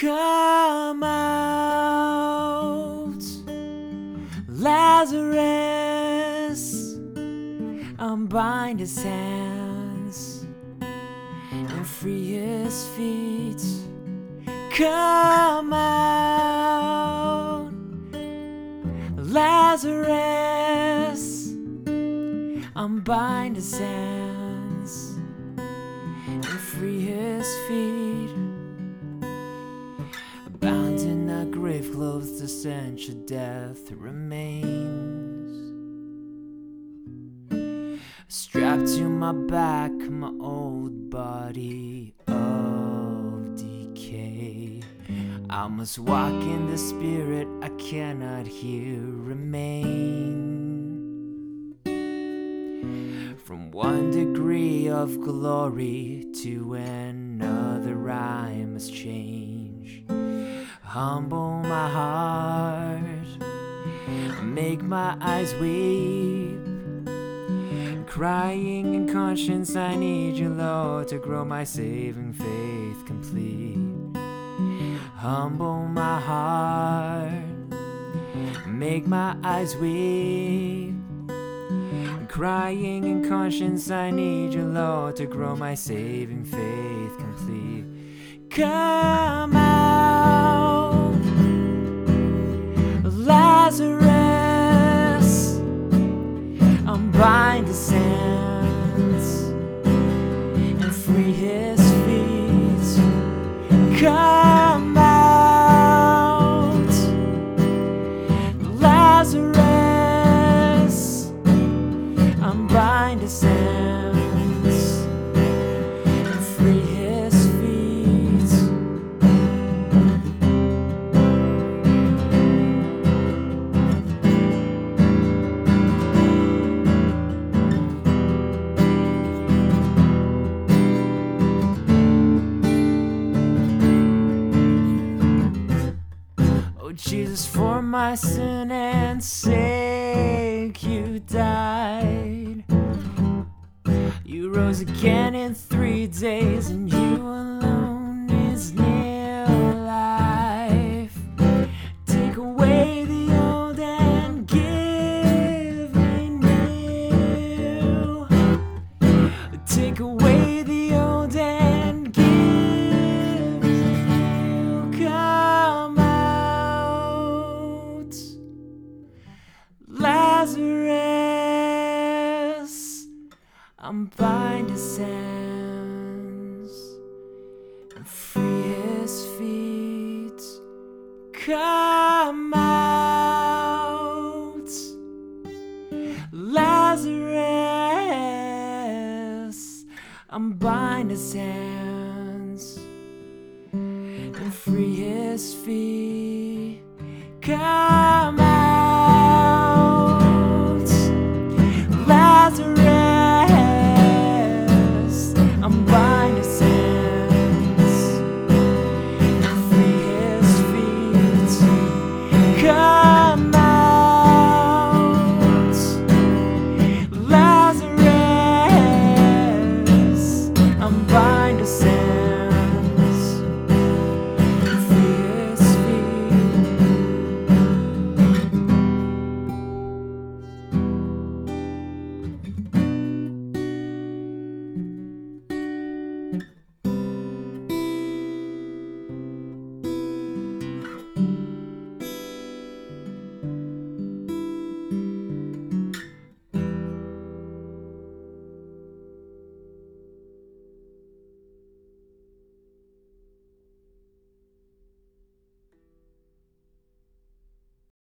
Come out, Lazarus, unbind his hands and free his feet. Come out, Lazarus, unbind his hands and free his feet. The stench of death remains. Strapped to my back, my old body of decay. I must walk in the spirit, I cannot here remain. From one degree of glory to another, I must change. Humble my heart, make my eyes weep. Crying in conscience, I need you, Lord, to grow my saving faith complete. Humble my heart, make my eyes weep. Crying in conscience, I need you, Lord, to grow my saving faith complete. Come unbind his hands and free his feet. Come out, Lazarus, unbind his for my sin and sake you died. You rose again in three days, and you alone Lazarus. I'm Unbind his hands and free his feet. Come out, Lazarus. Unbind his hands and free his feet. Come Lazarus.